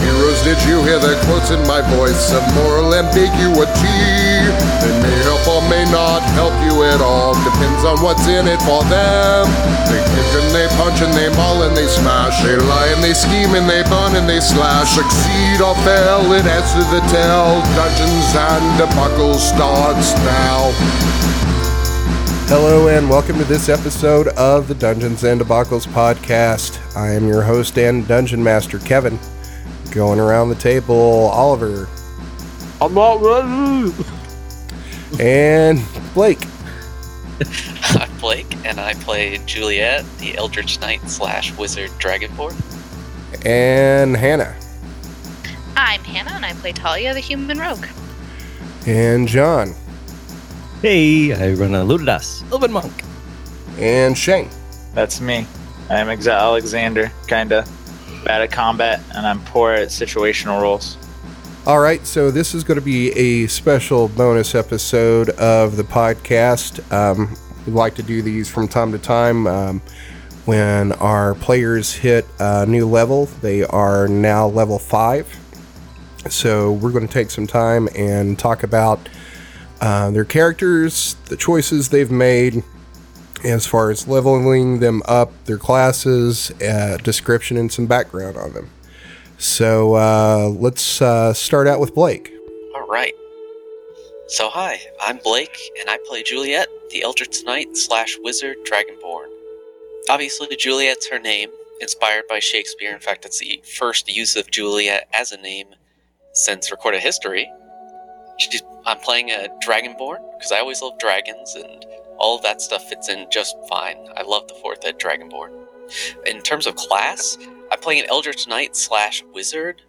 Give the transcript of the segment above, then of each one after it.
heroes. Did you hear the quotes in my voice of moral ambiguity? They may help or may not help you at all. Depends on what's in it for them. They kick and they punch and they maul and they smash. They lie and they scheme and they burn and they slash. Succeed or fail, it adds to the tale. Dungeons and debacle starts now. Hello and welcome to this episode of the Dungeons and Debacles podcast. I am your host and dungeon master, Kevin. Going around the table, Oliver I'm not ready. and Blake. I'm Blake, and I play Juliet, the Eldritch Knight slash Wizard Dragonborn. and Hannah I'm Hannah, and I play Talia, the human rogue. and John Hey, I run a Ludas, Elven Monk. and Shane. That's me. I am Exa Alexander, kinda bad at combat, and I'm poor at situational roles. All right, so this is going to be a special bonus episode of the podcast. Um, we like to do these from time to time um, when our players hit a new level. They are now level five. So we're going to take some time and talk about uh, their characters, the choices they've made, as far as leveling them up, their classes, uh, description, and some background on them. So uh, let's uh, start out with Blake. All right. So, hi, I'm Blake, and I play Juliet, the Eldritch Knight slash Wizard Dragonborn. Obviously, Juliet's her name, inspired by Shakespeare. In fact, it's the first use of Juliet as a name since recorded history. She's, I'm playing a Dragonborn because I always love dragons, and all of that stuff fits in just fine. I love the fourth ed Dragonborn. In terms of class, I'm playing an Eldritch Knight slash Wizard,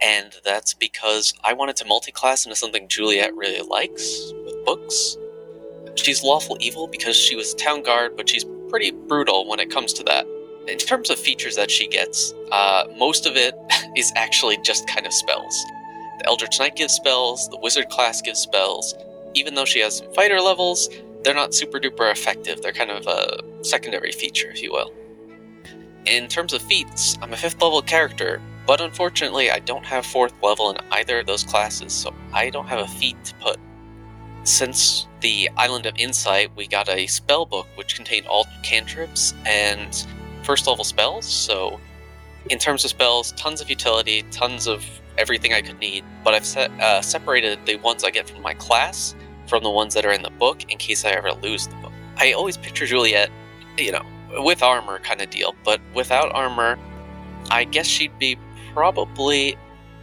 and that's because I wanted to multi-class into something Juliet really likes with books. She's lawful evil because she was town guard, but she's pretty brutal when it comes to that. In terms of features that she gets, uh, most of it is actually just kind of spells. The Eldritch Knight gives spells, the Wizard class gives spells. Even though she has some fighter levels, they're not super duper effective. They're kind of a secondary feature, if you will. In terms of feats, I'm a fifth level character, but unfortunately, I don't have fourth level in either of those classes, so I don't have a feat to put. Since the Island of Insight, we got a spell book which contained all cantrips and first level spells, so in terms of spells, tons of utility, tons of everything I could need, but I've uh, separated the ones I get from my class from the ones that are in the book in case I ever lose the book. I always picture Juliet, you know, with armor kind of deal, but without armor, I guess she'd be probably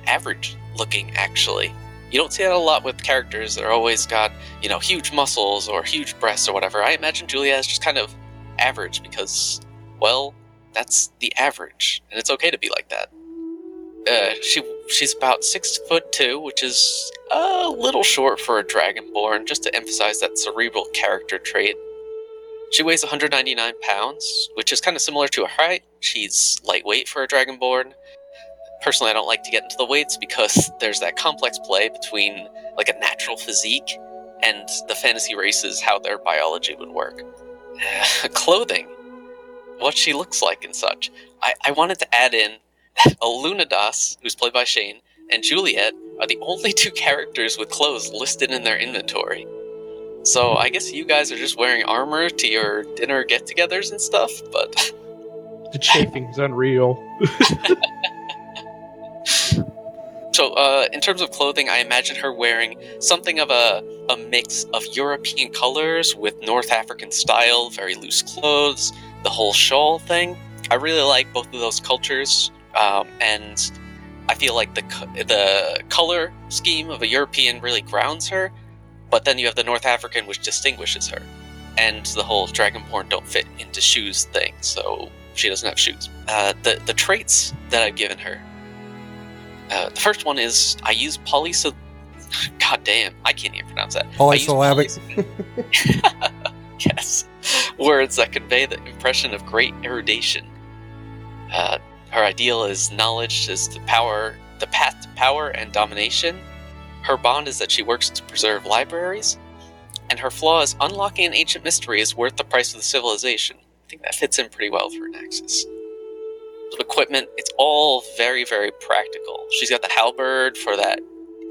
average looking actually. You don't see that a lot with characters that are always got, you know, huge muscles or huge breasts or whatever. I imagine Julia is just kind of average because, well, that's the average, and it's okay to be like that. Uh, she she's about six foot two, which is a little short for a dragonborn, just to emphasize that cerebral character trait. She weighs 199 pounds, which is kind of similar to her height. She's lightweight for a dragonborn. Personally, I don't like to get into the weights because there's that complex play between like a natural physique and the fantasy races, how their biology would work. Clothing, what she looks like and such. I, I wanted to add in Lunadas, who's played by Shane, and Juliet are the only two characters with clothes listed in their inventory. So I guess you guys are just wearing armor to your dinner get-togethers and stuff, but The chafing's unreal. so uh, in terms of clothing, I imagine her wearing something of a a mix of European colors with North African style, very loose clothes, the whole shawl thing. I really like both of those cultures, um, and I feel like the the color scheme of a European really grounds her, but then you have the North African, which distinguishes her, and the whole dragonborn don't fit into shoes thing, so she doesn't have shoes. Uh, the the traits that I've given her. Uh, the first one is I use polysyllabic. God damn, I can't even pronounce that. Polysyllabic. polys- yes, words that convey the impression of great erudition. Uh, her ideal is knowledge is the power, the path to power and domination. Her bond is that she works to preserve libraries, and her flaw is unlocking an ancient mystery is worth the price of the civilization. I think that fits in pretty well for Naxis. Equipment, it's all very, very practical. She's got the halberd for that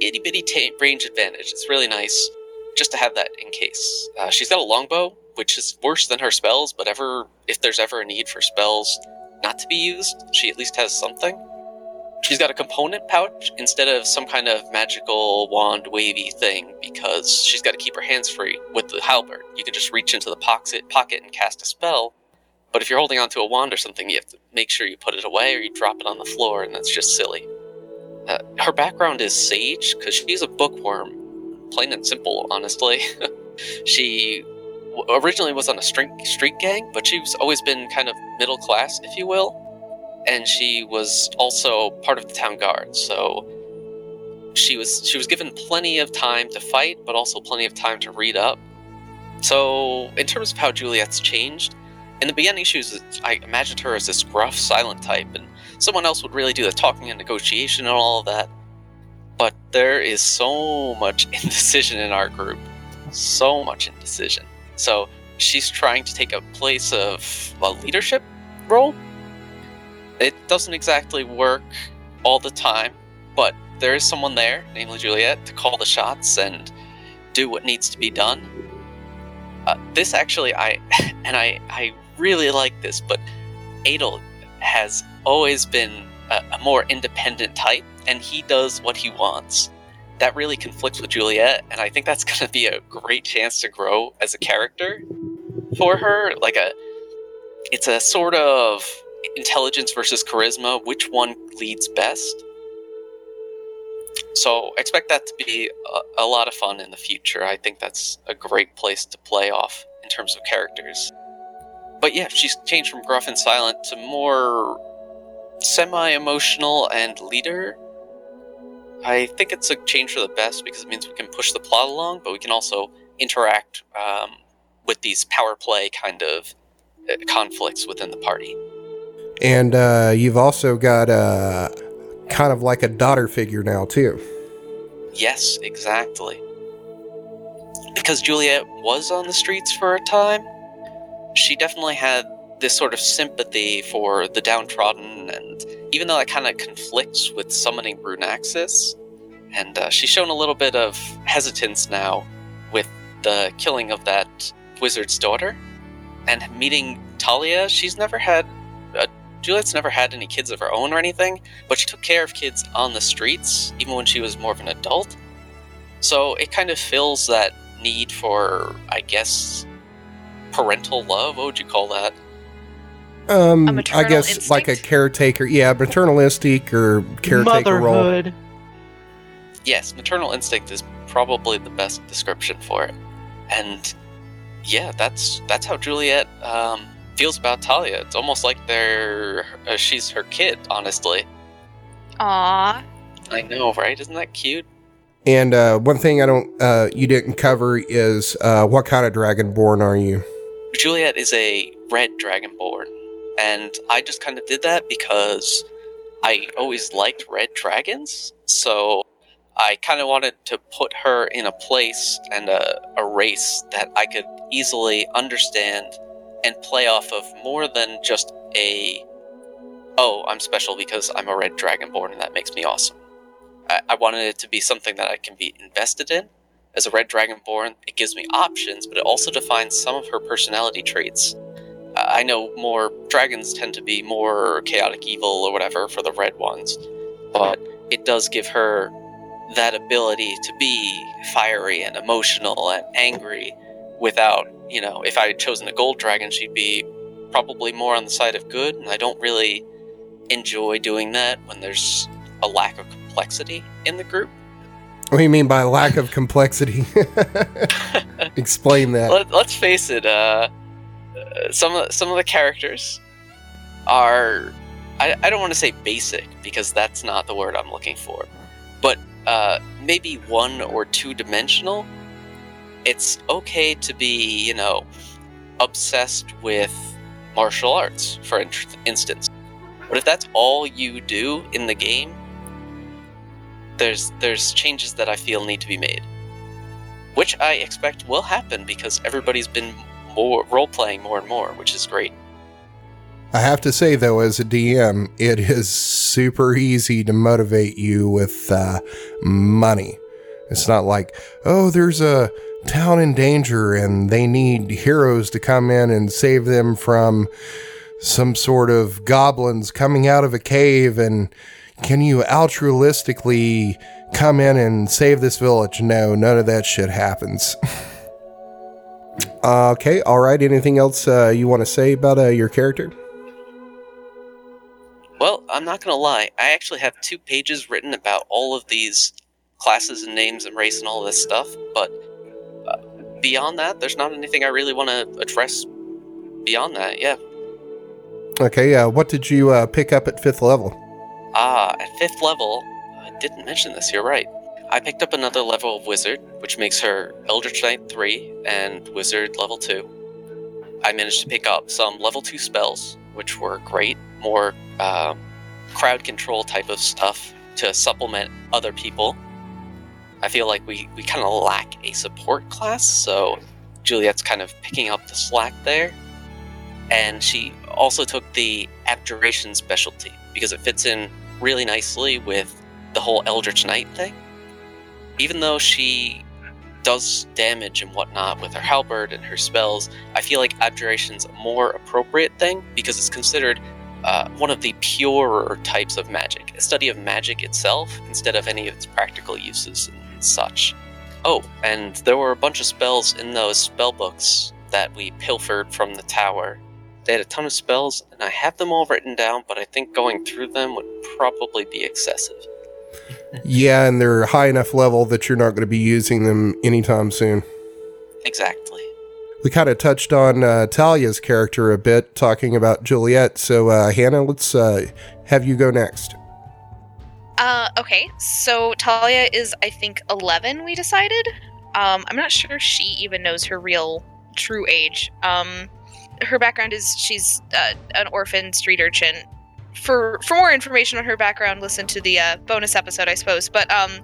itty bitty ta range advantage. It's really nice just to have that in case. Uh, she's got a longbow, which is worse than her spells, but ever if there's ever a need for spells not to be used, she at least has something. She's got a component pouch instead of some kind of magical wand wavy thing because she's got to keep her hands free with the halberd. You can just reach into the pocket pocket and cast a spell, but if you're holding onto a wand or something, you have to make sure you put it away or you drop it on the floor, and that's just silly. Uh, her background is sage because she's a bookworm, plain and simple, honestly. she originally was on a street street gang, but she's always been kind of middle class, if you will. And she was also part of the town guard, so she was she was given plenty of time to fight, but also plenty of time to read up. So, in terms of how Juliet's changed, in the beginning, she was I imagined her as this gruff, silent type, and someone else would really do the talking and negotiation and all of that. But there is so much indecision in our group, so much indecision. So she's trying to take a place of a leadership role. It doesn't exactly work all the time, but there is someone there, namely Juliet, to call the shots and do what needs to be done. Uh, this actually, I and I, I really like this, but Adel has always been a, a more independent type, and he does what he wants. That really conflicts with Juliet, and I think that's going to be a great chance to grow as a character for her. Like a, it's a sort of intelligence versus charisma. Which one leads best? So expect that to be a, a lot of fun in the future. I think that's a great place to play off in terms of characters. But yeah, she's changed from gruff and silent to more semi emotional and leader. I think it's a change for the best because it means we can push the plot along, but we can also interact um, with these power play kind of uh, conflicts within the party. And uh, you've also got uh, kind of like a daughter figure now, too. Yes, exactly. Because Juliet was on the streets for a time, she definitely had this sort of sympathy for the downtrodden, and even though that kind of conflicts with summoning Brunaxis, and uh, she's shown a little bit of hesitance now with the killing of that wizard's daughter, and meeting Talia. She's never had uh, Juliet's never had any kids of her own or anything, but she took care of kids on the streets even when she was more of an adult. So it kind of fills that need for, I guess, parental love. What would you call that? Um, A I maternal guess like a caretaker. Yeah, maternal instinct or caretaker role. Motherhood. Yes, maternal instinct is probably the best description for it. And yeah, that's that's how Juliet um, feels about Talia. It's almost like they're uh, she's her kid. Honestly, Aw. I know, right? Isn't that cute? And uh, one thing I don't, uh, you didn't cover is uh, what kind of dragonborn are you? Juliet is a red dragonborn, and I just kind of did that because I always liked red dragons. So I kind of wanted to put her in a place and a, a race that I could easily understand and play off of more than just a oh, I'm special because I'm a red dragonborn and that makes me awesome. I, I wanted it to be something that I can be invested in. As a red dragonborn, it gives me options, but it also defines some of her personality traits. I know more dragons tend to be more chaotic evil or whatever for the red ones, but it does give her that ability to be fiery and emotional and angry without, you know, if I had chosen a gold dragon, she'd be probably more on the side of good, and I don't really enjoy doing that when there's a lack of complexity in the group. What do you mean by lack of complexity? Explain that. Let, let's face it. Uh, some of some of the characters are. I, I don't want to say basic because that's not the word I'm looking for, but uh, maybe one or two dimensional. It's okay to be, you know, obsessed with martial arts, for in- instance. But if that's all you do in the game, there's there's changes that I feel need to be made, which I expect will happen because everybody's been more role playing more and more, which is great. I have to say, though, as a DM, it is super easy to motivate you with uh, money. It's not like, oh, there's a town in danger and they need heroes to come in and save them from some sort of goblins coming out of a cave. And can you altruistically come in and save this village? No, none of that shit happens. Uh, okay, all right. Anything else uh, you want to say about uh, your character? Well, I'm not gonna lie. I actually have two pages written about all of these classes and names and race and all this stuff. But uh, beyond that, there's not anything I really want to address. Beyond that, yeah. Okay, uh, what did you uh, pick up at fifth level? Ah, at fifth level, I didn't mention this. You're right. I picked up another level of wizard, which makes her Eldritch Knight three and wizard level two. I managed to pick up some level two spells, which were great. More um, crowd control type of stuff to supplement other people. I feel like we, we kind of lack a support class, so Juliet's kind of picking up the slack there. And she also took the abjuration specialty because it fits in really nicely with the whole Eldritch Knight thing. Even though she does damage and whatnot with her halberd and her spells, I feel like abjuration's a more appropriate thing because it's considered uh, one of the purer types of magic, a study of magic itself instead of any of its practical uses and such. Oh, and there were a bunch of spells in those spell books that we pilfered from the tower. They had a ton of spells, and I have them all written down, but I think going through them would probably be excessive. Yeah, and they're high enough level that you're not going to be using them anytime soon. Exactly. We kind of touched on uh, Talia's character a bit, talking about Juliet. So, uh, Hannah, let's uh, have you go next. Uh, okay, so Talia is, I think, 11, we decided. Um, I'm not sure she even knows her real true age. Um, her background is she's uh, an orphan street urchin. For for more information on her background, listen to the uh, bonus episode, I suppose. But um,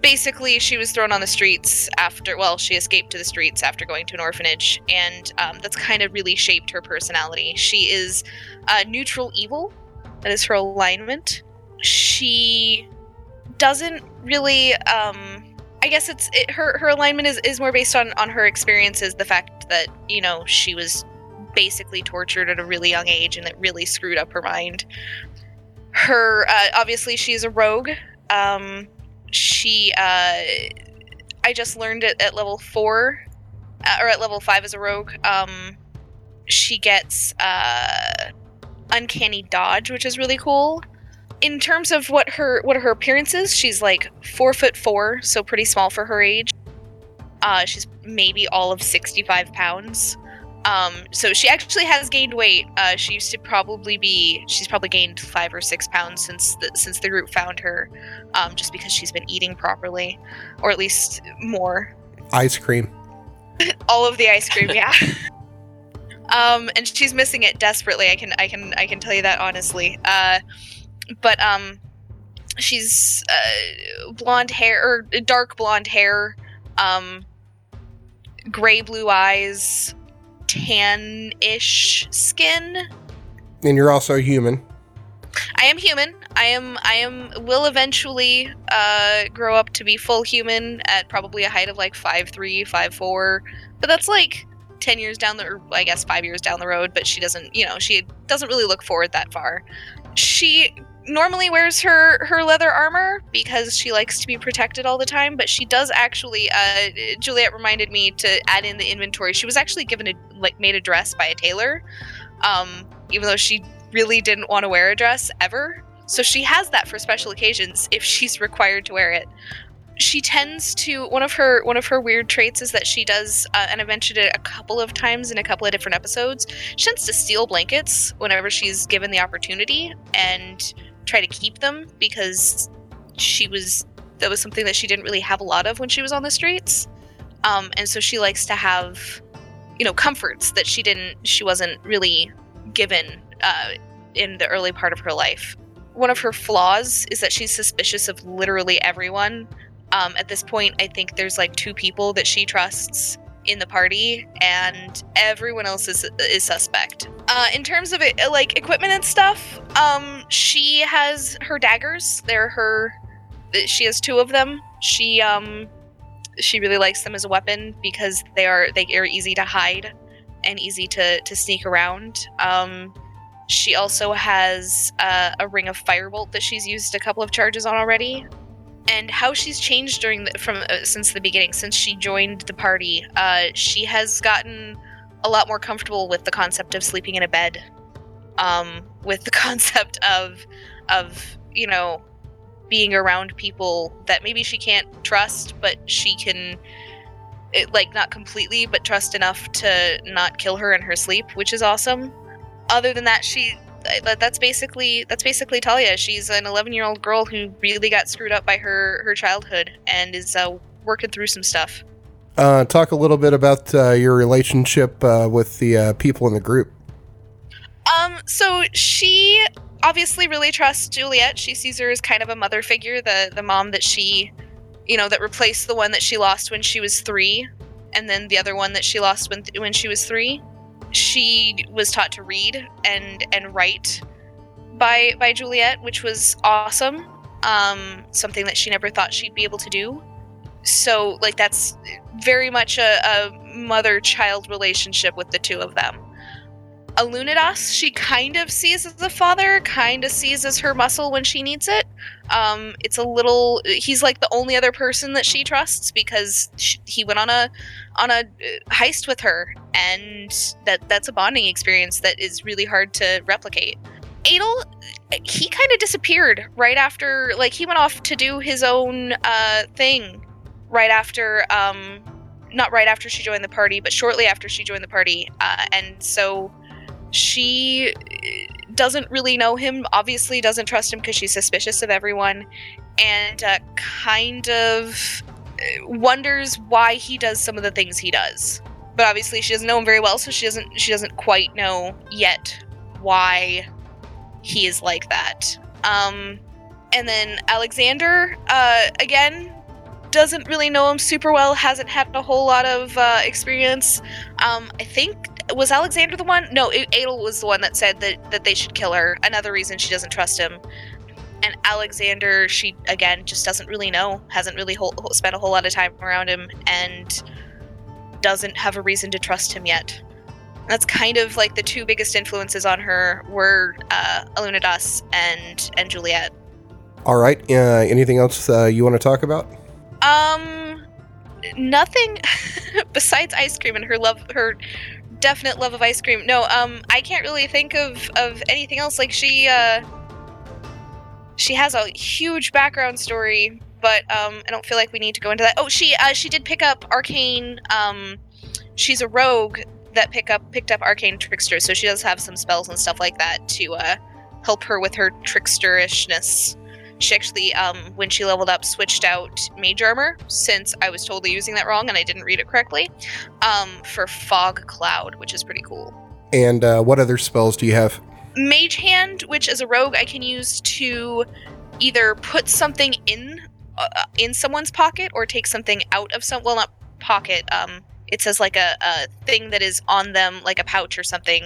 basically, she was thrown on the streets after. Well, she escaped to the streets after going to an orphanage, and um, that's kind of really shaped her personality. She is uh, neutral evil. That is her alignment. She doesn't really. Um, I guess it's it, her her alignment is, is more based on on her experiences. The fact that you know she was basically tortured at a really young age and it really screwed up her mind. Her uh, obviously she's a rogue. Um, she uh, I just learned it at level four uh, or at level five as a rogue. Um, she gets uh, uncanny dodge, which is really cool. In terms of what her what her appearance is, she's like four foot four, so pretty small for her age. Uh, she's maybe all of sixty five pounds. Um, so she actually has gained weight. Uh, she used to probably be. She's probably gained five or six pounds since the since the group found her, um, just because she's been eating properly, or at least more. Ice cream. All of the ice cream, yeah. um, and she's missing it desperately. I can I can I can tell you that honestly. Uh, but um, she's uh, blonde hair or dark blonde hair, um, gray blue eyes tan-ish skin. And you're also human. I am human. I am. I am. Will eventually uh, grow up to be full human at probably a height of like five three, five four. But that's like ten years down the, or I guess five years down the road. But she doesn't. You know, she doesn't really look forward that far. She normally wears her her leather armor because she likes to be protected all the time but she does actually uh juliet reminded me to add in the inventory. She was actually given a like made a dress by a tailor um even though she really didn't want to wear a dress ever. So she has that for special occasions if she's required to wear it. She tends to one of her one of her weird traits is that she does uh, and i mentioned it a couple of times in a couple of different episodes she tends to steal blankets whenever she's given the opportunity and try to keep them because she was that was something that she didn't really have a lot of when she was on the streets. Um, and so she likes to have you know, comforts that she didn't, she wasn't really given uh, in the early part of her life. One of her flaws is that she's suspicious of literally everyone. Um, at this point, I think there's like two people that she trusts in the party, and everyone else is is suspect. Uh, in terms of it, like equipment and stuff, um, she has her daggers. They're her. She has two of them. She um, she really likes them as a weapon because they are they are easy to hide and easy to to sneak around. Um, she also has uh, a ring of firebolt that she's used a couple of charges on already. And how she's changed during the, from uh, since the beginning, since she joined the party, uh, she has gotten a lot more comfortable with the concept of sleeping in a bed, um, with the concept of of you know being around people that maybe she can't trust, but she can it, like not completely, but trust enough to not kill her in her sleep, which is awesome. Other than that, she that's basically that's basically Talia. She's an 11 year old girl who really got screwed up by her her childhood and is uh, working through some stuff. Uh, talk a little bit about uh, your relationship uh, with the uh, people in the group. Um, so she obviously really trusts Juliet. She sees her as kind of a mother figure, the the mom that she, you know, that replaced the one that she lost when she was three, and then the other one that she lost when when she was three she was taught to read and and write by by Juliet, which was awesome. Um, something that she never thought she'd be able to do. So like that's very much a, a mother-child relationship with the two of them. Alunidas, she kind of sees as a father, kind of sees as her muscle when she needs it. Um, it's a little. He's like the only other person that she trusts because she, he went on a on a uh, heist with her, and that that's a bonding experience that is really hard to replicate. Adel, he kind of disappeared right after, like he went off to do his own uh, thing right after, um, not right after she joined the party, but shortly after she joined the party, uh, and so she doesn't really know him, obviously doesn't trust him because she's suspicious of everyone, and uh, kind of uh, wonders why he does some of the things he does. But obviously she doesn't know him very well, so she doesn't she doesn't quite know yet why he is like that. Um, and then Alexander, uh, again, doesn't really know him super well, hasn't had a whole lot of uh, experience. Um, I think was Alexander the one? No, Adel was the one that said that that they should kill her. Another reason she doesn't trust him. And Alexander, she again just doesn't really know, hasn't really whole, spent a whole lot of time around him, and doesn't have a reason to trust him yet. That's kind of like the two biggest influences on her were uh, Alunidas and and Juliet. All right. Uh, anything else uh, you want to talk about? Um, nothing besides ice cream and her love, her definite love of ice cream. No, um, I can't really think of of anything else. Like she, uh, she has a huge background story, but um, I don't feel like we need to go into that. Oh, she, uh, she did pick up arcane. Um, she's a rogue that pick up picked up arcane trickster, so she does have some spells and stuff like that to uh help her with her tricksterishness. She actually, um, when she leveled up, switched out Mage Armor since I was totally using that wrong and I didn't read it correctly um, for Fog Cloud, which is pretty cool. And uh, what other spells do you have? Mage Hand, which as a rogue I can use to either put something in uh, in someone's pocket or take something out of some well not pocket um it says like a, a thing that is on them like a pouch or something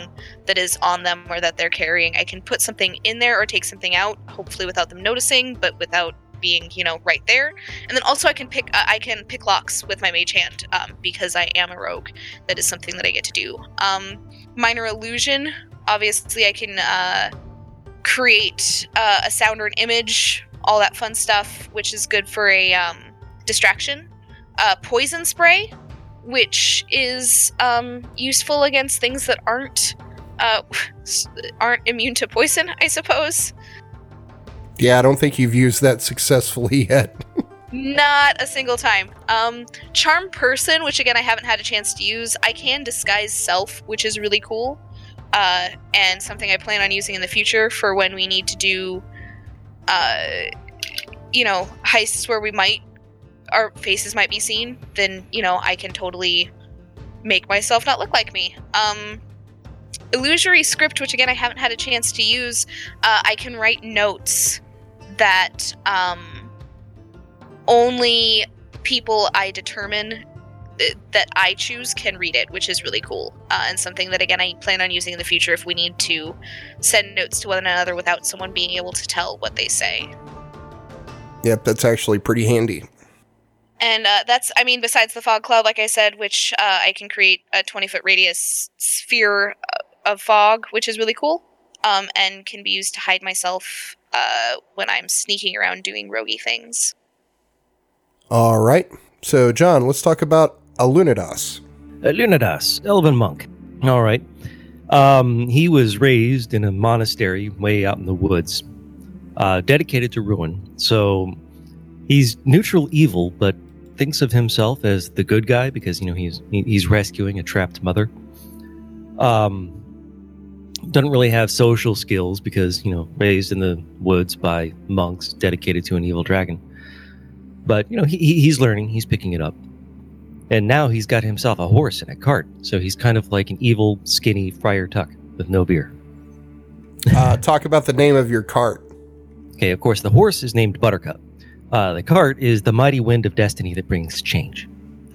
that is on them or that they're carrying. I can put something in there or take something out hopefully without them noticing but without being you know right there. And then also i can pick uh, i can pick locks with my mage hand um, because i am a rogue. That is something that i get to do. Um, minor illusion obviously i can uh, create uh, a sound or an image all that fun stuff which is good for a um, distraction uh, poison spray which is um, useful against things that aren't uh, aren't immune to poison, I suppose. Yeah, I don't think you've used that successfully yet. Not a single time. Um, Charm Person, which again I haven't had a chance to use. I can disguise self, which is really cool, uh, and something I plan on using in the future for when we need to do, uh, you know, heists where we might our faces might be seen, then you know I can totally make myself not look like me. Um, illusory script, which again I haven't had a chance to use, uh, I can write notes that um, only people I determine that I choose can read it, which is really cool. Uh, and something that, again, I plan on using in the future if we need to send notes to one another without someone being able to tell what they say. Yep, that's actually pretty handy. And uh, that's, I mean, besides the fog cloud, like I said, which uh, I can create a 20 foot radius sphere uh, of fog, which is really cool, um, and can be used to hide myself uh, when I'm sneaking around doing roguey things. All right. So, John, let's talk about Alunidas. Lunadas, elven monk. All right. Um, he was raised in a monastery way out in the woods, uh, dedicated to ruin. So he's neutral evil, but thinks of himself as the good guy because you know he's he's rescuing a trapped mother. Um, doesn't really have social skills because you know raised in the woods by monks dedicated to an evil dragon. But you know he- he's learning, he's picking it up. And now he's got himself a horse and a cart. So he's kind of like an evil, skinny Friar Tuck with no beer. Uh, talk about the name of your cart. Okay, of course, the horse is named Buttercup. Uh, the cart is the mighty wind of destiny that brings change.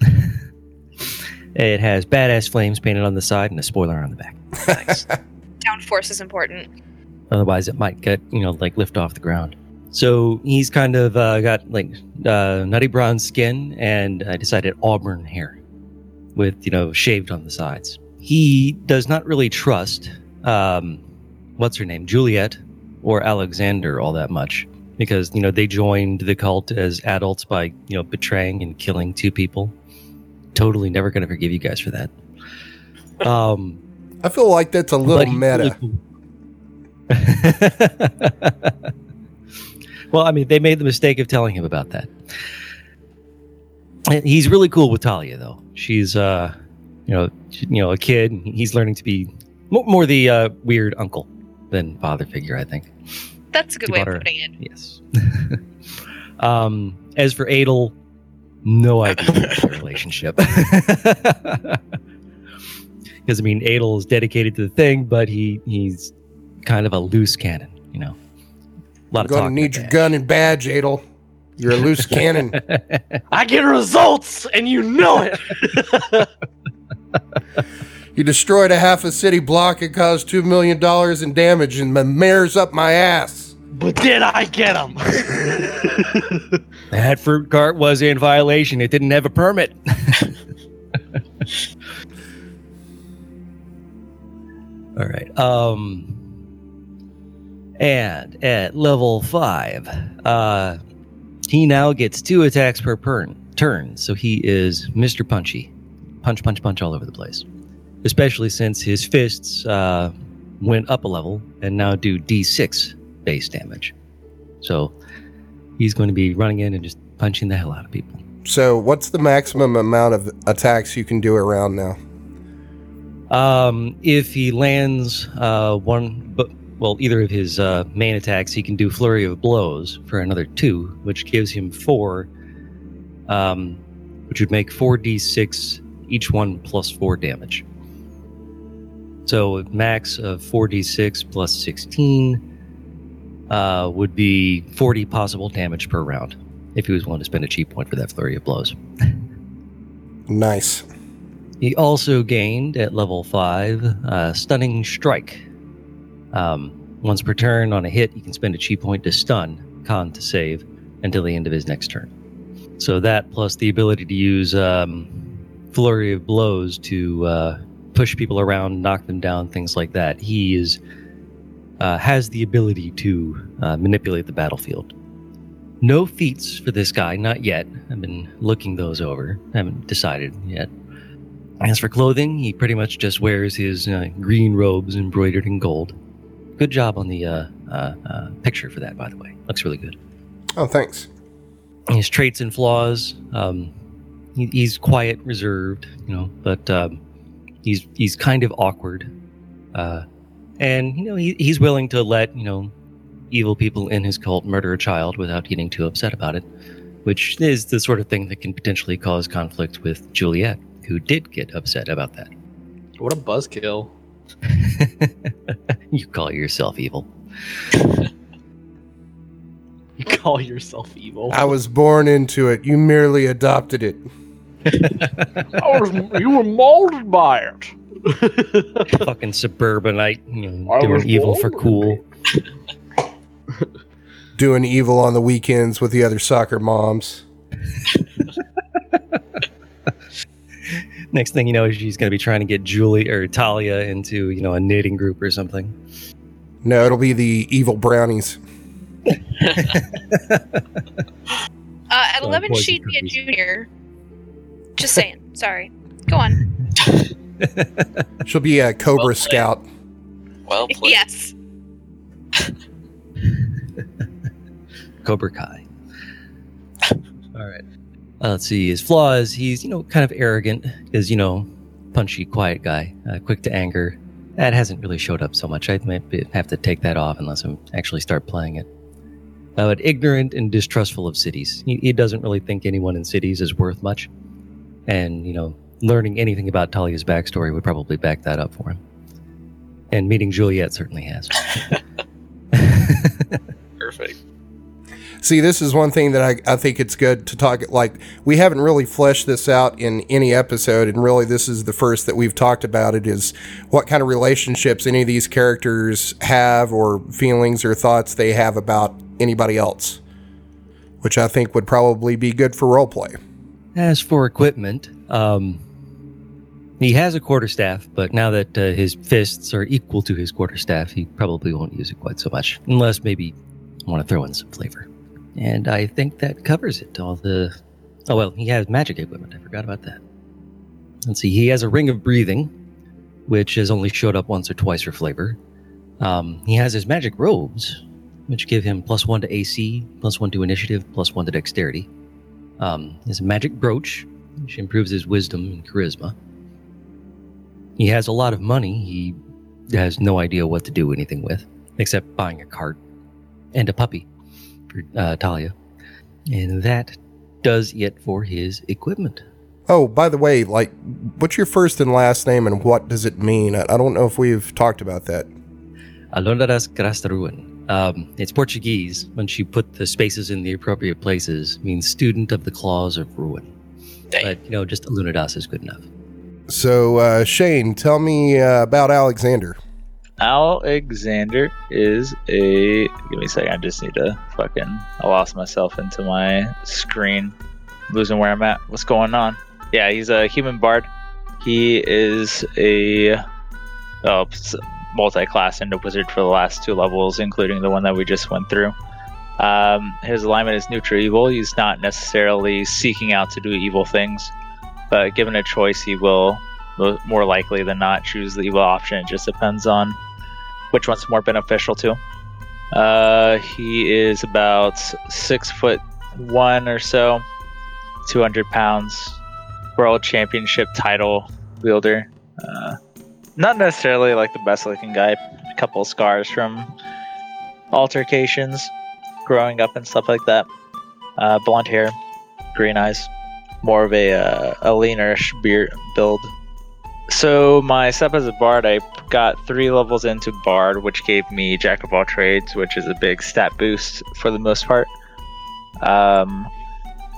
it has badass flames painted on the side and a spoiler on the back. Nice. Downforce is important. Otherwise, it might get, you know, like lift off the ground. So he's kind of uh, got like uh, nutty brown skin and I decided auburn hair with, you know, shaved on the sides. He does not really trust, um, what's her name, Juliet or Alexander all that much because, you know, they joined the cult as adults by, you know, betraying and killing two people. Totally never going to forgive you guys for that. Um, I feel like that's a little he's really meta. cool. well, I mean, they made the mistake of telling him about that. And He's really cool with Talia, though. She's, uh, you know, she- you know, a kid. He's learning to be mo- more the uh, weird uncle than father figure, I think. That's a good You way of bought her- putting it. Yes. um, as for Adel, no idea about their relationship. Because I mean, Adel is dedicated to the thing, but he he's kind of a loose cannon, you know. A lot You're of going to need your about gun and badge, Adel. You're a loose cannon. I get results, and you know it. You destroyed a half a city block and caused $2 million in damage, and the mayor's up my ass. but did I get them? that fruit cart was in violation. It didn't have a permit. All right. Um and at level 5, uh he now gets two attacks per turn. Turn, so he is Mr. Punchy. Punch punch punch all over the place. Especially since his fists uh went up a level and now do d6 base damage. So he's going to be running in and just punching the hell out of people. So, what's the maximum amount of attacks you can do around now? Um, if he lands uh, one, but well, either of his uh, main attacks, he can do flurry of blows for another two, which gives him four, um, which would make four d6 each one plus four damage. So a max of four d6 plus sixteen uh, would be forty possible damage per round if he was willing to spend a chi point for that flurry of blows. Nice. He also gained at level 5 uh, Stunning Strike. Um, once per turn on a hit, you can spend a chi point to stun, con to save, until the end of his next turn. So that plus the ability to use um, Flurry of Blows to uh, push people around, knock them down, things like that. He is uh, has the ability to uh, manipulate the battlefield. No feats for this guy, not yet. I've been looking those over. I haven't decided yet. As for clothing, he pretty much just wears his uh, green robes embroidered in gold. Good job on the uh, uh, uh, picture for that, by the way. Looks really good. Oh, thanks. His traits and flaws, um, he, he's quiet, reserved, you know, but um, he's he's kind of awkward, uh, and you know he, he's willing to let you know evil people in his cult murder a child without getting too upset about it, which is the sort of thing that can potentially cause conflict with Juliet who did get upset about that. What a buzzkill. you call yourself evil. You call yourself evil. I was born into it. You merely adopted it. I was, you were molded by it. Fucking suburbanite, you know, doing evil for cool. Doing evil on the weekends with the other soccer moms. Next thing you know, she's going to be trying to get Julie or Talia into, you know, a knitting group or something. No, it'll be the evil brownies. Uh, at Oh, 11, poison she'd be a junior. Just saying. Sorry. Go on. She'll be a Cobra Well. Scout. Well played. Yes. Cobra Kai. All right. Uh, let's see. His flaws, he's, you know, kind of arrogant, is, you know, punchy, quiet guy, uh, quick to anger. That hasn't really showed up so much. I might have to take that off unless I actually start playing it. Uh, but ignorant and distrustful of cities. He, he doesn't really think anyone in cities is worth much. And, you know, learning anything about Talia's backstory would probably back that up for him. And meeting Juliet certainly has. Perfect. See, this is one thing that I, I think it's good to talk. Like, we haven't really fleshed this out in any episode, and really, this is the first that we've talked about it is what kind of relationships any of these characters have, or feelings or thoughts they have about anybody else, which I think would probably be good for roleplay. As for equipment, um, he has a quarterstaff, but now that uh, his fists are equal to his quarterstaff, he probably won't use it quite so much, unless maybe want to throw in some flavor. And I think that covers it. All the oh well, he has magic equipment. I forgot about that. Let's see. He has a ring of breathing, which has only showed up once or twice for flavor. Um, he has his magic robes, which give him plus one to AC, plus one to initiative, plus one to dexterity. Um, a magic brooch, which improves his wisdom and charisma. He has a lot of money. He has no idea what to do anything with, except buying a cart and a puppy for uh, Talia. And that does it for his equipment. Oh, by the way, like, what's your first and last name, and what does it mean? I, I don't know if we've talked about that. Alondaras Grastaruan. Um, it's Portuguese. When she put the spaces in the appropriate places, means student of the claws of ruin. Dang. But, you know, just Alunadas is good enough. So, uh, Shane, tell me uh, about Alexander. Alexander is a. Give me a second. I just need to fucking. I lost myself into my screen, losing where I'm at. What's going on? Yeah, he's a human bard. He is a oh, multi-class into wizard for the last two levels, including the one that we just went through. Um, his alignment is neutral evil. He's not necessarily seeking out to do evil things, but given a choice, he will more likely than not choose the evil option. It just depends on which one's more beneficial to. Uh, he is about six foot one or so, 200 pounds, world championship title wielder. Uh, not necessarily like the best looking guy. A couple scars from altercations, growing up and stuff like that. Uh, blonde hair, green eyes, more of a uh, a leanerish beard build. So my step as a bard, I got three levels into bard, which gave me jack of all trades, which is a big stat boost for the most part. Um,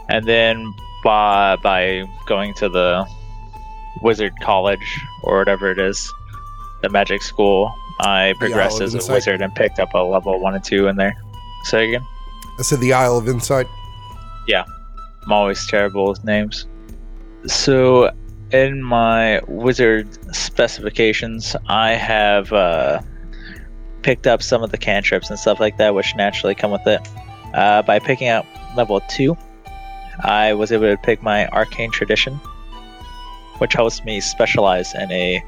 and then by by going to the wizard college or whatever it is, the magic school, I progressed as a Insight. wizard and picked up a level one and two in there. Say again. I said the Isle of Insight. Yeah, I'm always terrible with names. So, in my wizard specifications, I have uh, picked up some of the cantrips and stuff like that, which naturally come with it. Uh, by picking up level 2, I was able to pick my arcane tradition, which helps me specialize in a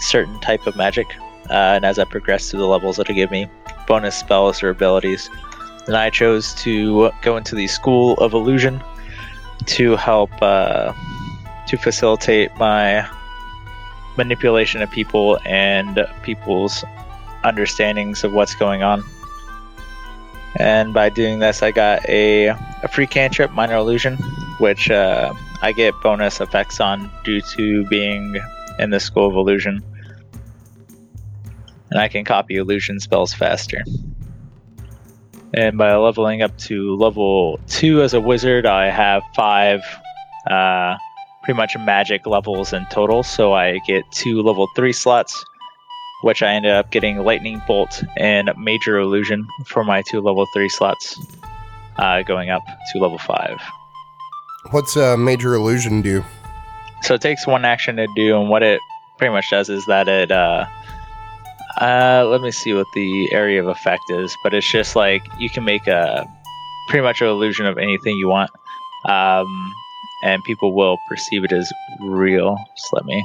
certain type of magic. Uh, and as I progress through the levels, it'll give me bonus spells or abilities. And I chose to go into the School of Illusion to help uh, to facilitate my manipulation of people and people's understandings of what's going on. And by doing this, I got a, a free cantrip, Minor Illusion, which uh, I get bonus effects on due to being in the School of Illusion. And I can copy illusion spells faster. And by leveling up to level 2 as a wizard, I have 5 uh, pretty much magic levels in total. So I get 2 level 3 slots, which I ended up getting Lightning Bolt and Major Illusion for my 2 level 3 slots, uh, going up to level 5. What's uh, Major Illusion do? So it takes one action to do, and what it pretty much does is that it. Uh, uh, let me see what the area of effect is, but it's just like you can make a pretty much an illusion of anything you want, um, and people will perceive it as real. Just let me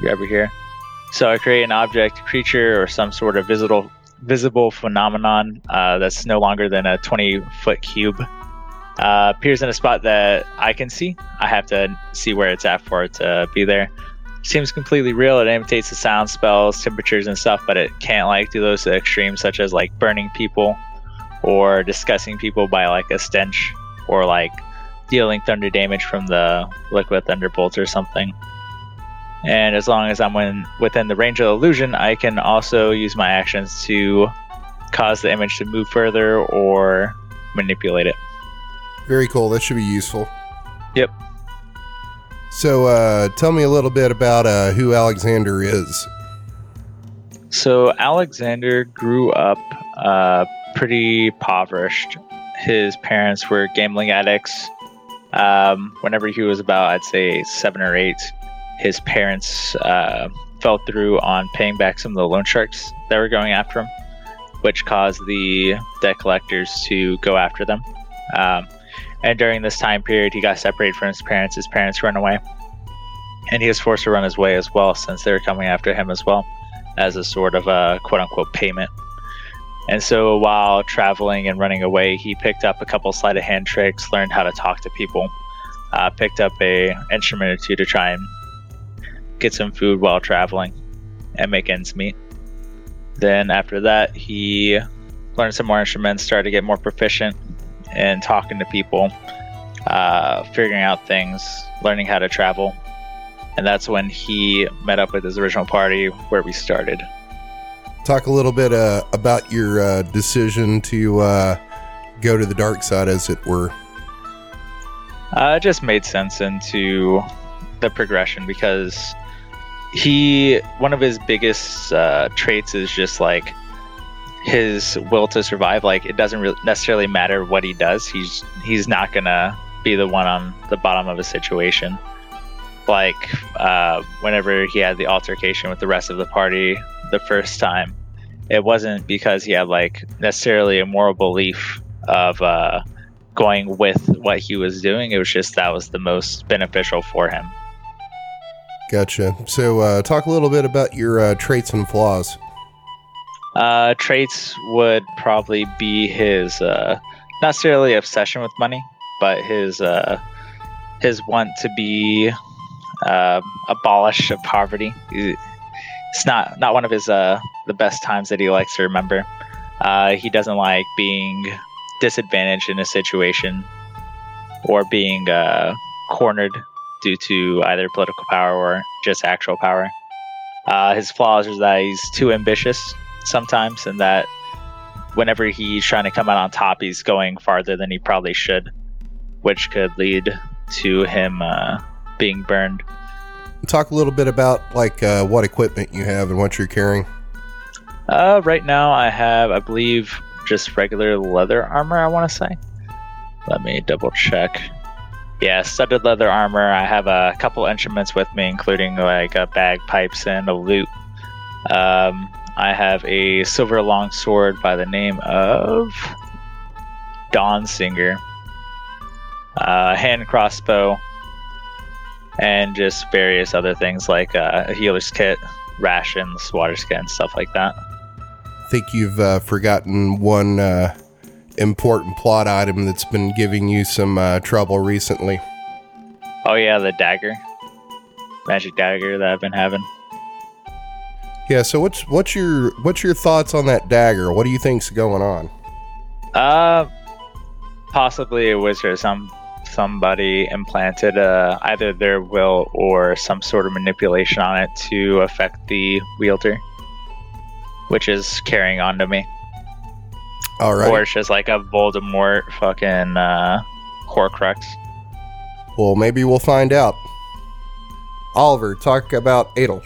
grab it here. So I create an object, creature, or some sort of visible visible phenomenon uh, that's no longer than a 20 foot cube uh, appears in a spot that I can see. I have to see where it's at for it to be there. Seems completely real. It imitates the sound spells, temperatures, and stuff, but it can't like do those extremes, such as like burning people or disgusting people by like a stench or like dealing thunder damage from the liquid thunderbolt or something. And as long as I'm in, within the range of the illusion, I can also use my actions to cause the image to move further or manipulate it. Very cool. That should be useful. Yep. So, uh, tell me a little bit about uh, who Alexander is. So Alexander grew up uh, pretty impoverished. His parents were gambling addicts. Um, whenever he was about, I'd say seven or eight, his parents uh, fell through on paying back some of the loan sharks that were going after him, which caused the debt collectors to go after them. Um, and during this time period, he got separated from his parents. His parents ran away. And he was forced to run his way as well, since they were coming after him as well, as a sort of a quote unquote payment. And so while traveling and running away, he picked up a couple sleight of hand tricks, learned how to talk to people, uh, picked up a instrument or two to try and get some food while traveling and make ends meet. Then after that, he learned some more instruments, started to get more proficient, and talking to people, uh, figuring out things, learning how to travel. And that's when he met up with his original party where we started. Talk a little bit uh, about your uh, decision to uh, go to the dark side, as it were. Uh, it just made sense into the progression because he, one of his biggest uh, traits is just like his will to survive. Like it doesn't necessarily matter what he does. He's he's not gonna be the one on the bottom of a situation. Like uh, whenever he had the altercation with the rest of the party the first time, it wasn't because he had like necessarily a moral belief of uh, going with what he was doing. It was just that was the most beneficial for him. Gotcha. So, uh, talk a little bit about your uh, traits and flaws. Uh, traits would probably be his uh, not necessarily obsession with money, but his uh, his want to be uh, abolish of poverty. It's not not one of his uh, the best times that he likes to remember. Uh, he doesn't like being disadvantaged in a situation or being uh, cornered due to either political power or just actual power. Uh, his flaws are that he's too ambitious sometimes, and that whenever he's trying to come out on top, he's going farther than he probably should, which could lead to him uh, being burned. Talk a little bit about like uh, what equipment you have and what you're carrying. Uh, right now, I have, I believe, just regular leather armor. I want to say. Let me double check. Yeah, studded leather armor. I have a couple instruments with me, including like a bagpipes and a lute. Um, I have a silver long sword by the name of Dawn Singer, a hand crossbow, and just various other things like uh, a healer's kit, rations, water skin, stuff like that. I think you've uh, forgotten one uh, important plot item that's been giving you some uh, trouble recently. Oh yeah, the dagger, magic dagger that I've been having. Yeah. So what's what's your what's your thoughts on that dagger? What do you think's going on? Uh, possibly a wizard of some somebody implanted uh, either their will or some sort of manipulation on it to affect the wielder, which is carrying on to me. All right. Or it's just like a Voldemort fucking uh, Horcrux. well, maybe we'll find out. Oliver, talk about Adel.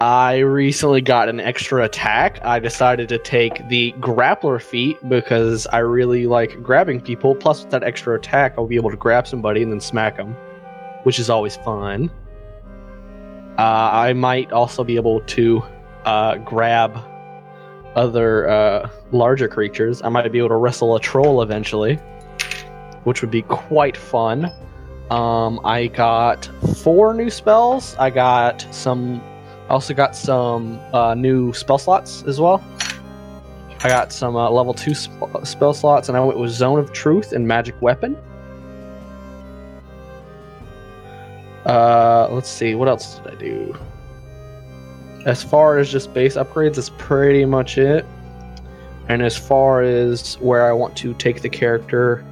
I recently got an extra attack. I decided to take the grappler feat because I really like grabbing people. Plus, with that extra attack, I'll be able to grab somebody and then smack them, which is always fun. Uh, I might also be able to uh, grab other uh, larger creatures. I might be able to wrestle a troll eventually, which would be quite fun. Um, I got four new spells. I got some I also got some uh, new spell slots as well. I got some uh, level two sp- spell slots, and I went with Zone of Truth and Magic Weapon. Uh, let's see, what else did I do? As far as just base upgrades, that's pretty much it. And as far as where I want to take the character,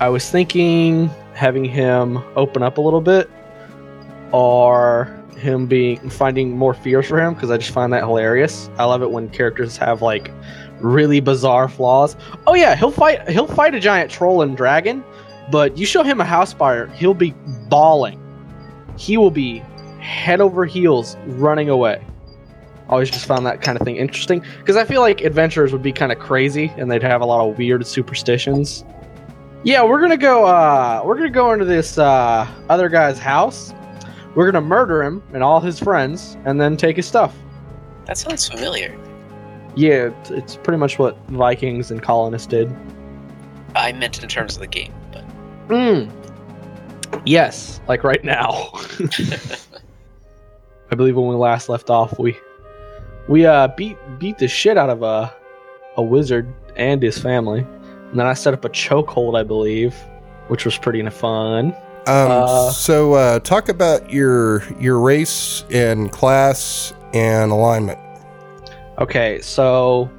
I was thinking having him open up a little bit, or him being finding more fears for him because I just find that hilarious. I love it when characters have like really bizarre flaws. Oh yeah, he'll fight he'll fight a giant troll and dragon, but you show him a house fire, he'll be bawling. He will be head over heels running away. Always just found that kind of thing interesting because I feel like adventurers would be kind of crazy and they'd have a lot of weird superstitions. Yeah, we're gonna go. uh We're gonna go into this uh other guy's house. We're gonna murder him and all his friends, and then take his stuff. That sounds familiar. Yeah, it's, pretty much what Vikings and colonists did. I meant in terms of the game, but Mm. Yes, like right now. I believe when we last left off, we we uh beat beat the shit out of a a wizard and his family, and then I set up a chokehold, I believe, which was pretty fun. Um, Uh, so uh, talk about your your race and class and alignment. Okay, so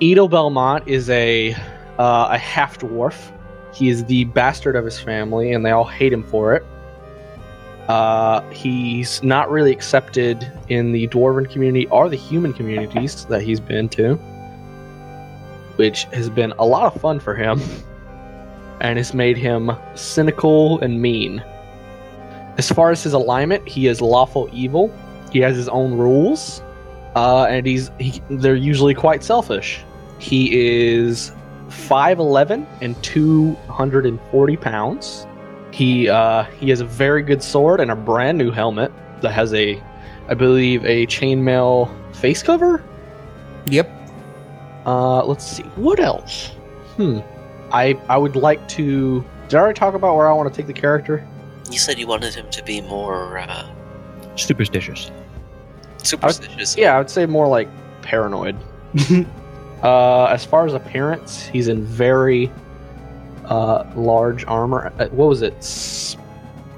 Edel Belmont is a uh, a half dwarf. He is the bastard of his family, and they all hate him for it. Uh, he's not really accepted in the dwarven community or the human communities that he's been to, which has been a lot of fun for him, and has made him cynical and mean. As far as his alignment, he is lawful evil. He has his own rules uh, and he's he, they're usually quite selfish. He is 5'11 and 240 pounds. He uh, he has a very good sword and a brand new helmet that has a, I believe, a chainmail face cover. Yep. Uh, let's see what else. Hmm. I I would like to. Did I already talk about where I want to take the character? you said you wanted him to be more uh, Superstitious. superstitious. Yeah, I would say more like paranoid. uh, as far as appearance, he's in very uh, large armor. Uh, what was it? S-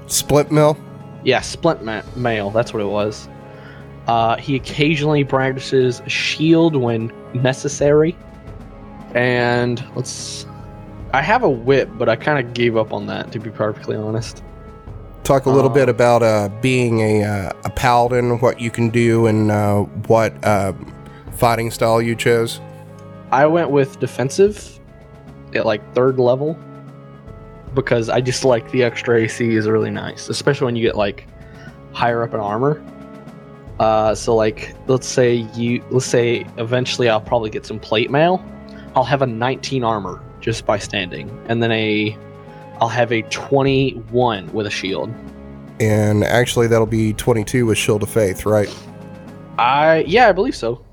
Split mill. yeah, splint ma- mail. That's what it was. Uh, he occasionally brandishes a shield when necessary. And let's. I have a whip, but I kind of gave up on that, to be perfectly honest. Talk a little Uh, bit about uh, being a uh, a paladin, what you can do, and uh, what uh, fighting style you chose. I went with defensive at like third level because I just like the extra AC is really nice, especially when you get like higher up in armor. Uh, so like let's say you let's say eventually I'll probably get some plate mail. I'll have a 19 armor just by standing, and then a I'll have a 21 with a shield. And actually, that'll be 22 with Shield of Faith, right? I yeah I believe so.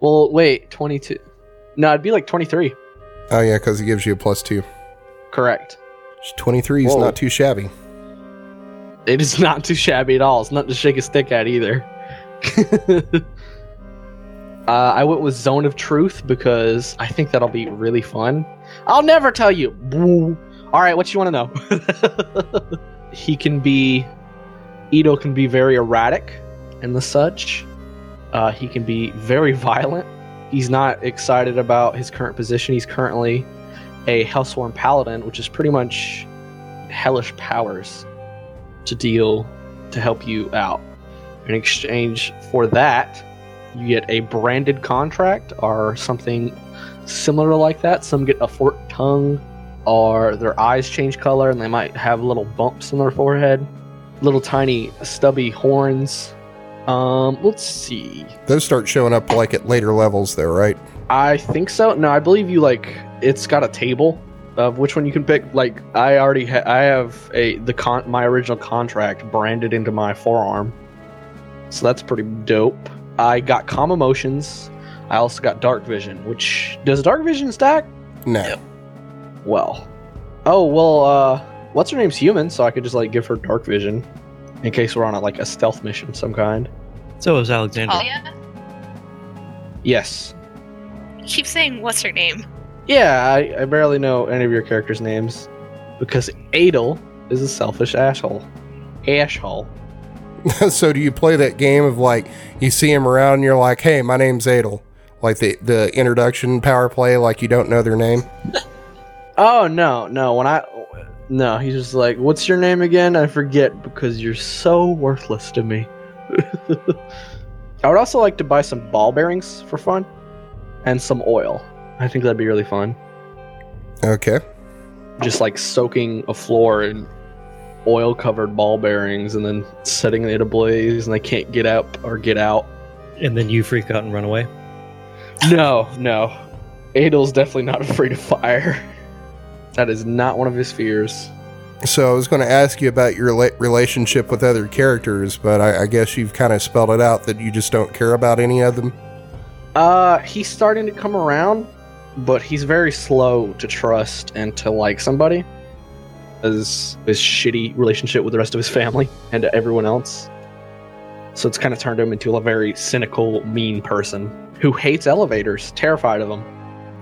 Well wait 22. No, it'd be like 23. Oh yeah, because it gives you a plus two. Correct. 23 is Whoa. not too shabby. It is not too shabby at all. It's not to shake a stick at either. uh, I went with Zone of Truth because I think that'll be really fun. I'll never tell you. Boo. All right, what you want to know? he can be. Ito can be very erratic and the such. Uh, he can be very violent. He's not excited about his current position. He's currently a Hellsworn Paladin, which is pretty much hellish powers to deal to help you out. In exchange for that, you get a branded contract or something similar like that. Some get a forked tongue, or their eyes change color and they might have little bumps on their forehead, little tiny stubby horns. Um, let's see. Those start showing up like at later levels, though, right? I think so. No, I believe you like it's got a table of which one you can pick. Like I already ha- I have a the con my original contract branded into my forearm, so that's pretty dope. I got calm emotions. I also got dark vision. Which does dark vision stack? No. Yep. Well, oh well. uh What's her name's human, so I could just like give her dark vision in case we're on a, like a stealth mission of some kind. So is Alexander. Talia? Yes. You keep saying what's her name? Yeah, I, I barely know any of your characters' names because Adel is a selfish asshole. Asshole. so do you play that game of like you see him around and you're like, "Hey, my name's Adel," like the the introduction power play, like you don't know their name? Oh no, no. When I no, he's just like, "What's your name again?" I forget because you're so worthless to me. I would also like to buy some ball bearings for fun and some oil. I think that'd be really fun. Okay. Just like soaking a floor in oil covered ball bearings and then setting it ablaze and they can't get up or get out. And then you freak out and run away. No, no. Adel's definitely not afraid of fire. That is not one of his fears. So I was going to ask you about your relationship with other characters, but I, I guess you've kind of spelled it out that you just don't care about any of them. Uh, he's starting to come around, but he's very slow to trust and to like somebody. His his shitty relationship with the rest of his family and everyone else. So it's kind of turned him into a very cynical, mean person who hates elevators, terrified of them.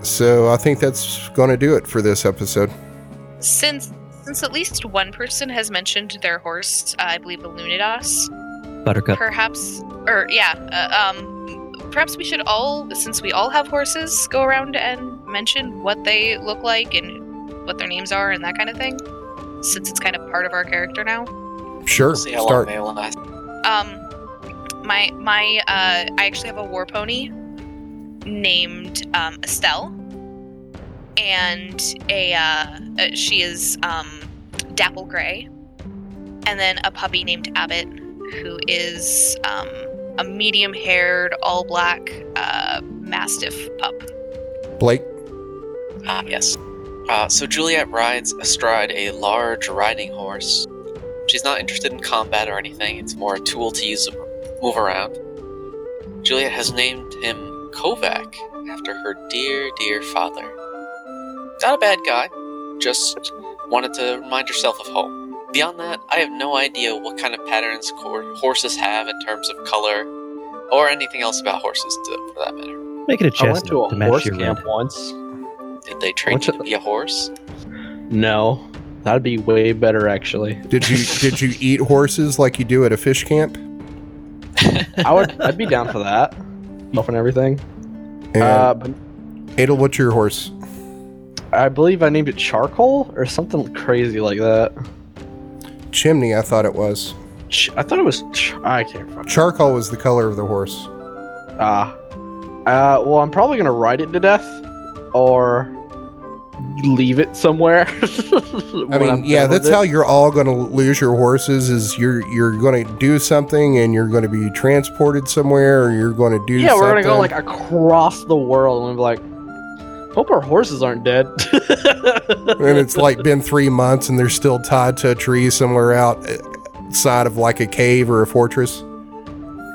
So I think that's going to do it for this episode. Since since at least one person has mentioned their horse, uh, I believe a Lunidas, Buttercup. perhaps, or yeah, uh, um, perhaps we should all, since we all have horses, go around and mention what they look like and what their names are and that kind of thing, since it's kind of part of our character now. Sure. See how Start. long they last. Um, my my uh, I actually have a war pony named um, Estelle, and a uh, uh, she is um, dapple gray, and then a puppy named Abbott, who is um, a medium-haired, all-black uh, mastiff pup. Blake. Ah, yes. Uh, so Juliet rides astride a large riding horse. She's not interested in combat or anything, it's more a tool to use to move around. Juliet has named him Kovac after her dear, dear father. Not a bad guy, just wanted to remind herself of home. Beyond that, I have no idea what kind of patterns horses have in terms of color, or anything else about horses, to, for that matter. Make it a I went to a to match horse your camp red. once. Did they train What's you it- to be a horse? No, that'd be way better actually. Did you did you eat horses like you do at a fish camp? I would, I'd be down for that. Stuff and everything. And Uh, but Adel, what's your horse? I believe I named it Charcoal or something crazy like that. Chimney, I thought it was. Ch- I thought it was. Ch- I can't remember. Charcoal was the color of the horse. Ah. Uh, well, I'm probably gonna ride it to death, or leave it somewhere. I mean, yeah, that's how you're all going to lose your horses. Is you're you're going to do something and you're going to be transported somewhere, or you're going to do. Yeah, we're gonna go like across the world and be like, hope our horses aren't dead. and it's like been three months and they're still tied to a tree somewhere outside eh, of like a cave or a fortress.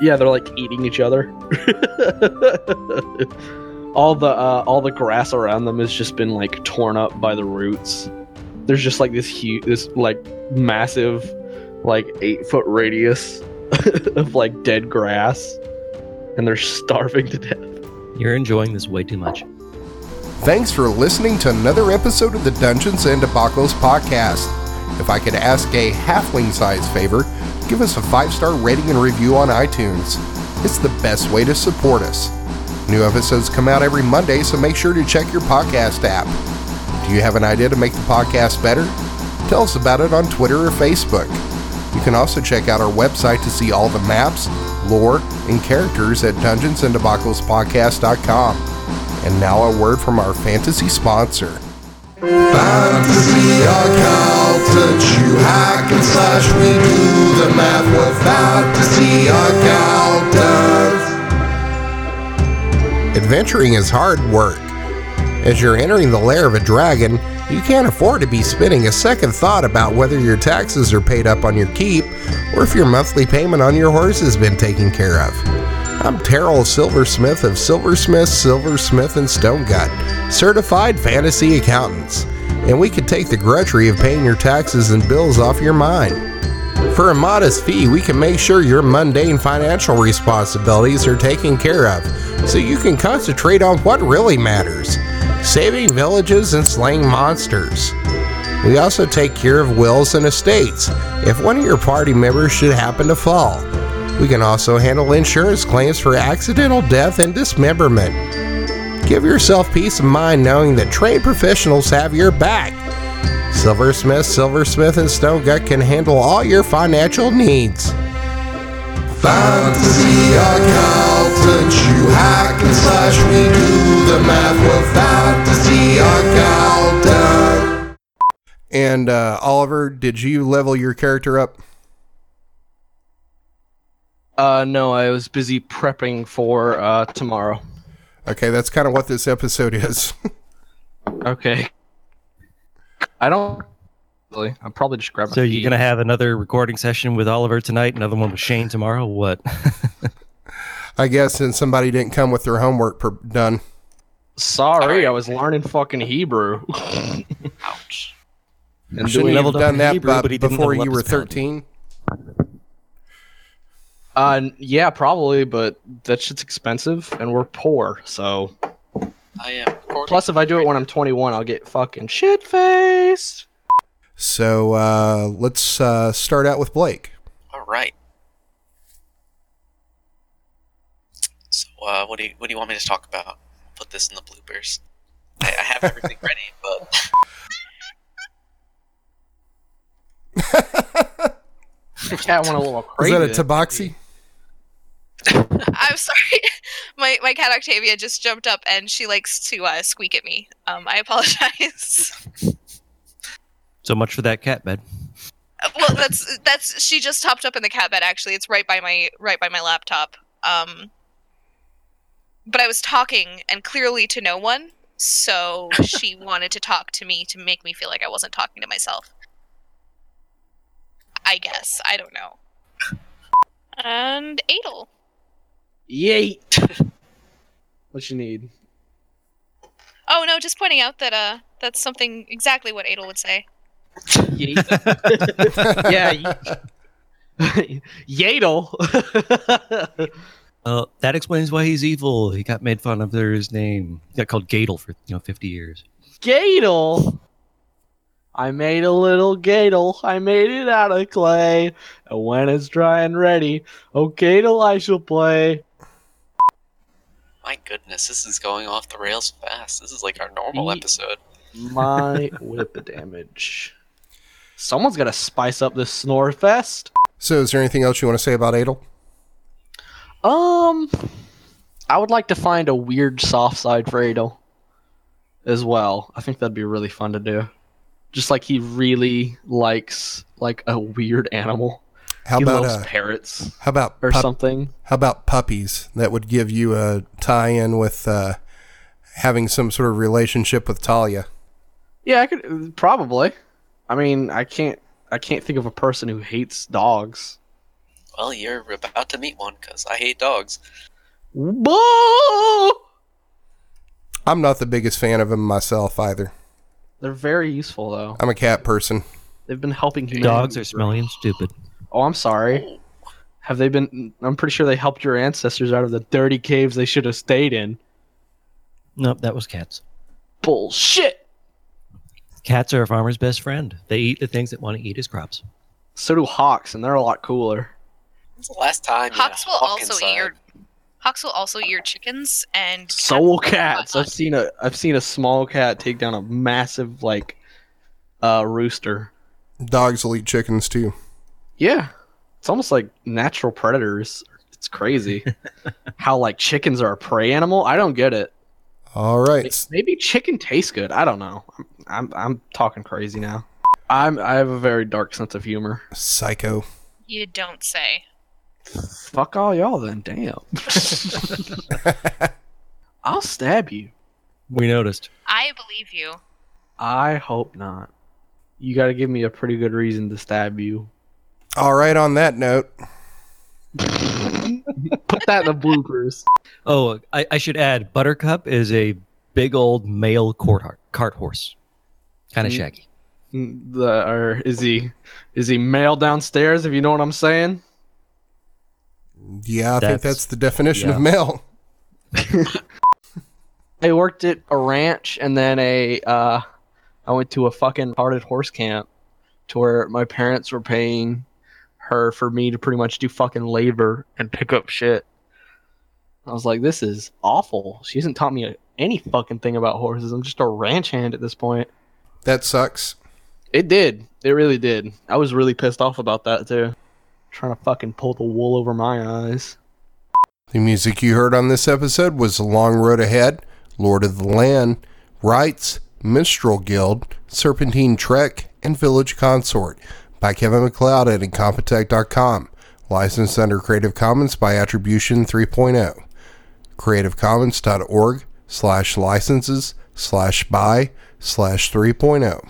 yeah, they're like eating each other. all the uh, all the grass around them has just been like torn up by the roots. There's just like this huge, this like massive, like eight foot radius of like dead grass, and they're starving to death. You're enjoying this way too much. Thanks for listening to another episode of the Dungeons and Debacles podcast. If I could ask a halfling size favor, give us a five star rating and review on iTunes. It's the best way to support us. New episodes come out every Monday, so make sure to check your podcast app. Do you have an idea to make the podcast better? Tell us about it on Twitter or Facebook. You can also check out our website to see all the maps, lore, and characters at dungeonsanddebaclespodcast.com. And now a word from our fantasy sponsor. Fantasy accountant, you hack and slash, we do the math with fantasy accountants. Adventuring is hard work. As you're entering the lair of a dragon, you can't afford to be spending a second thought about whether your taxes are paid up on your keep or if your monthly payment on your horse has been taken care of. I'm Terrell Silversmith of Silversmith, Silversmith, and Stonegut, certified fantasy accountants, and we can take the grudgery of paying your taxes and bills off your mind. For a modest fee, we can make sure your mundane financial responsibilities are taken care of so you can concentrate on what really matters saving villages and slaying monsters. We also take care of wills and estates if one of your party members should happen to fall. We can also handle insurance claims for accidental death and dismemberment. Give yourself peace of mind knowing that trained professionals have your back. Silversmith, Silversmith, and Stonegut can handle all your financial needs. Fantasy accountant, you hack and slash, we do the math with fantasy accountant. And uh, Oliver, did you level your character up? Uh, no, I was busy prepping for uh, tomorrow. Okay, that's kind of what this episode is. Okay. I don't really. I'm probably just grabbing. So you're gonna have another recording session with Oliver tonight, another one with Shane tomorrow. What? I guess since somebody didn't come with their homework per- done. Sorry, I was learning fucking Hebrew. Ouch. and Shouldn't doing you have leveled done that Hebrew, bu- but before you were 13? Uh, yeah, probably, but that shit's expensive, and we're poor. So, I am. recording plus, if I do it when I'm 21, I'll get fucking shit faced. So uh, let's uh, start out with Blake. All right. So, uh, what do you what do you want me to talk about? I'll Put this in the bloopers. I, I have everything ready, but Cat went a little Is that a tabaxi? I'm sorry. My my cat Octavia just jumped up and she likes to uh, squeak at me. Um, I apologize. so much for that cat bed. well, that's that's she just hopped up in the cat bed. Actually, it's right by my right by my laptop. Um, but I was talking and clearly to no one, so she wanted to talk to me to make me feel like I wasn't talking to myself. I guess I don't know. And Adel. Yeet. what you need? Oh no, just pointing out that uh that's something exactly what Adel would say. Yeet. yeah. Ye- Yadel. Well, that explains why he's evil. He got made fun of for his name. He got called Gadel for you know 50 years. Gadel. I made a little Gadel. I made it out of clay. And when it's dry and ready, oh Gadel I shall play. my goodness, this is going off the rails fast. This is like our normal Ye- episode. My whip damage. Someone's got to spice up this snore fest. So, is there anything else you want to say about Adel? Um, I would like to find a weird soft side for Adel as well. I think that'd be really fun to do. Just like he really likes like a weird animal. How he about loves uh, parrots how about or pup- something. how about puppies? That would give you a tie-in with uh, having some sort of relationship with Talia. Yeah, I could probably. I mean, I can't. I can't think of a person who hates dogs. Well, you're about to meet one because I hate dogs. Boo! I'm not the biggest fan of them myself either. They're very useful though. I'm a cat person. They've been helping humanity. Dogs are smelly and stupid. Oh, I'm sorry. Have they been? I'm pretty sure they helped your ancestors out of the dirty caves they should have stayed in. Nope, that was cats. Bullshit. Cats are a farmer's best friend. They eat the things that want to eat his crops. So do hawks, and they're a lot cooler. When's the last time? Hawks will hawk also inside? eat your Hawks will also eat your chickens and So will cats cats. I've seen a I've seen a small cat take down a massive like uh rooster. Dogs will eat chickens too. Yeah. It's almost like natural predators. It's crazy. How like chickens are a prey animal? I don't get it. All right. Maybe chicken tastes good. I don't know. I'm I'm, I'm talking crazy now. I'm I have a very dark sense of humor. Psycho. You don't say. Fuck all y'all then. Damn. I'll stab you. We noticed. I believe you. I hope not. You got to give me a pretty good reason to stab you. All right, on that note, Put that in the bloopers. Oh, I, I should add, Buttercup is a big old male cart, har- cart horse, kind of Mm. shaggy. The or is he is he male downstairs? If you know what I'm saying. Yeah, I think That's- that's the definition of male. I worked at a ranch and then a uh, I went to a fucking hearted horse camp to where my parents were paying her for me to pretty much do fucking labor and pick up shit. I was like, this is awful. She hasn't taught me any fucking thing about horses. I'm just a ranch hand at this point. That sucks. It did. It really did. I was really pissed off about that too. Trying to fucking pull the wool over my eyes. The music you heard on this episode was The Long Road Ahead, Lord of the Land, Rites, Minstrel Guild, Serpentine Trek, and Village Consort by Kevin MacLeod at Incompetech.com. Licensed under Creative Commons by Attribution oh. 3.0. CreativeCommons.org slash licenses slash by slash oh. 3.0.